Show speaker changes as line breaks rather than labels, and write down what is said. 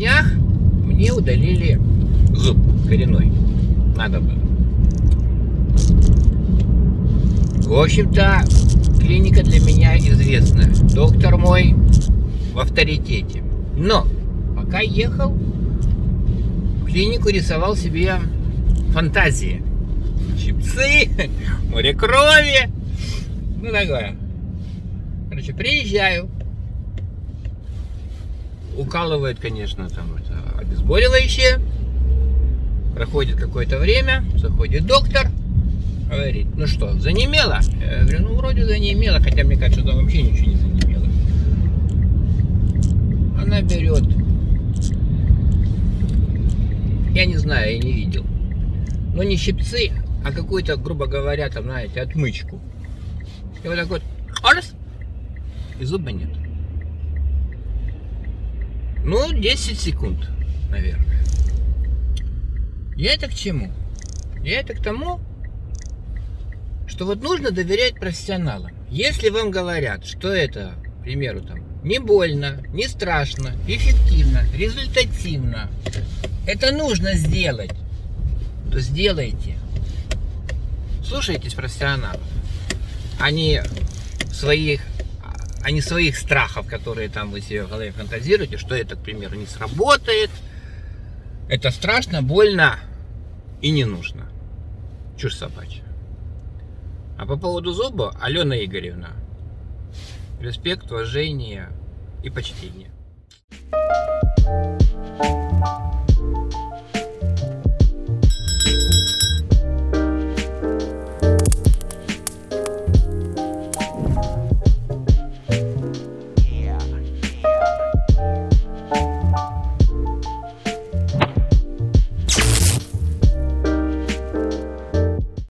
днях мне удалили зуб коренной. Надо было. В общем-то, клиника для меня известна. Доктор мой в авторитете. Но пока ехал, в клинику рисовал себе фантазии. Чипсы, море крови. Ну, такое. Короче, приезжаю. Укалывает, конечно, там это обезболивающее. Проходит какое-то время, заходит доктор, говорит, ну что, занемело? Я говорю, ну вроде занемело, хотя мне кажется, там вообще ничего не занемело. Она берет, я не знаю, я не видел, но не щипцы, а какую-то, грубо говоря, там, знаете, отмычку. И вот так вот, раз, и зуба нет. Ну, 10 секунд, наверное. Я это к чему? Я это к тому, что вот нужно доверять профессионалам. Если вам говорят, что это, к примеру, там, не больно, не страшно, эффективно, результативно, это нужно сделать, то сделайте. Слушайтесь профессионалов, а не своих, а не своих страхов, которые там вы себе в голове фантазируете, что это, к примеру, не сработает, это страшно, больно и не нужно. Чушь собачья. А по поводу зуба, Алена Игоревна, респект, уважение и почтение.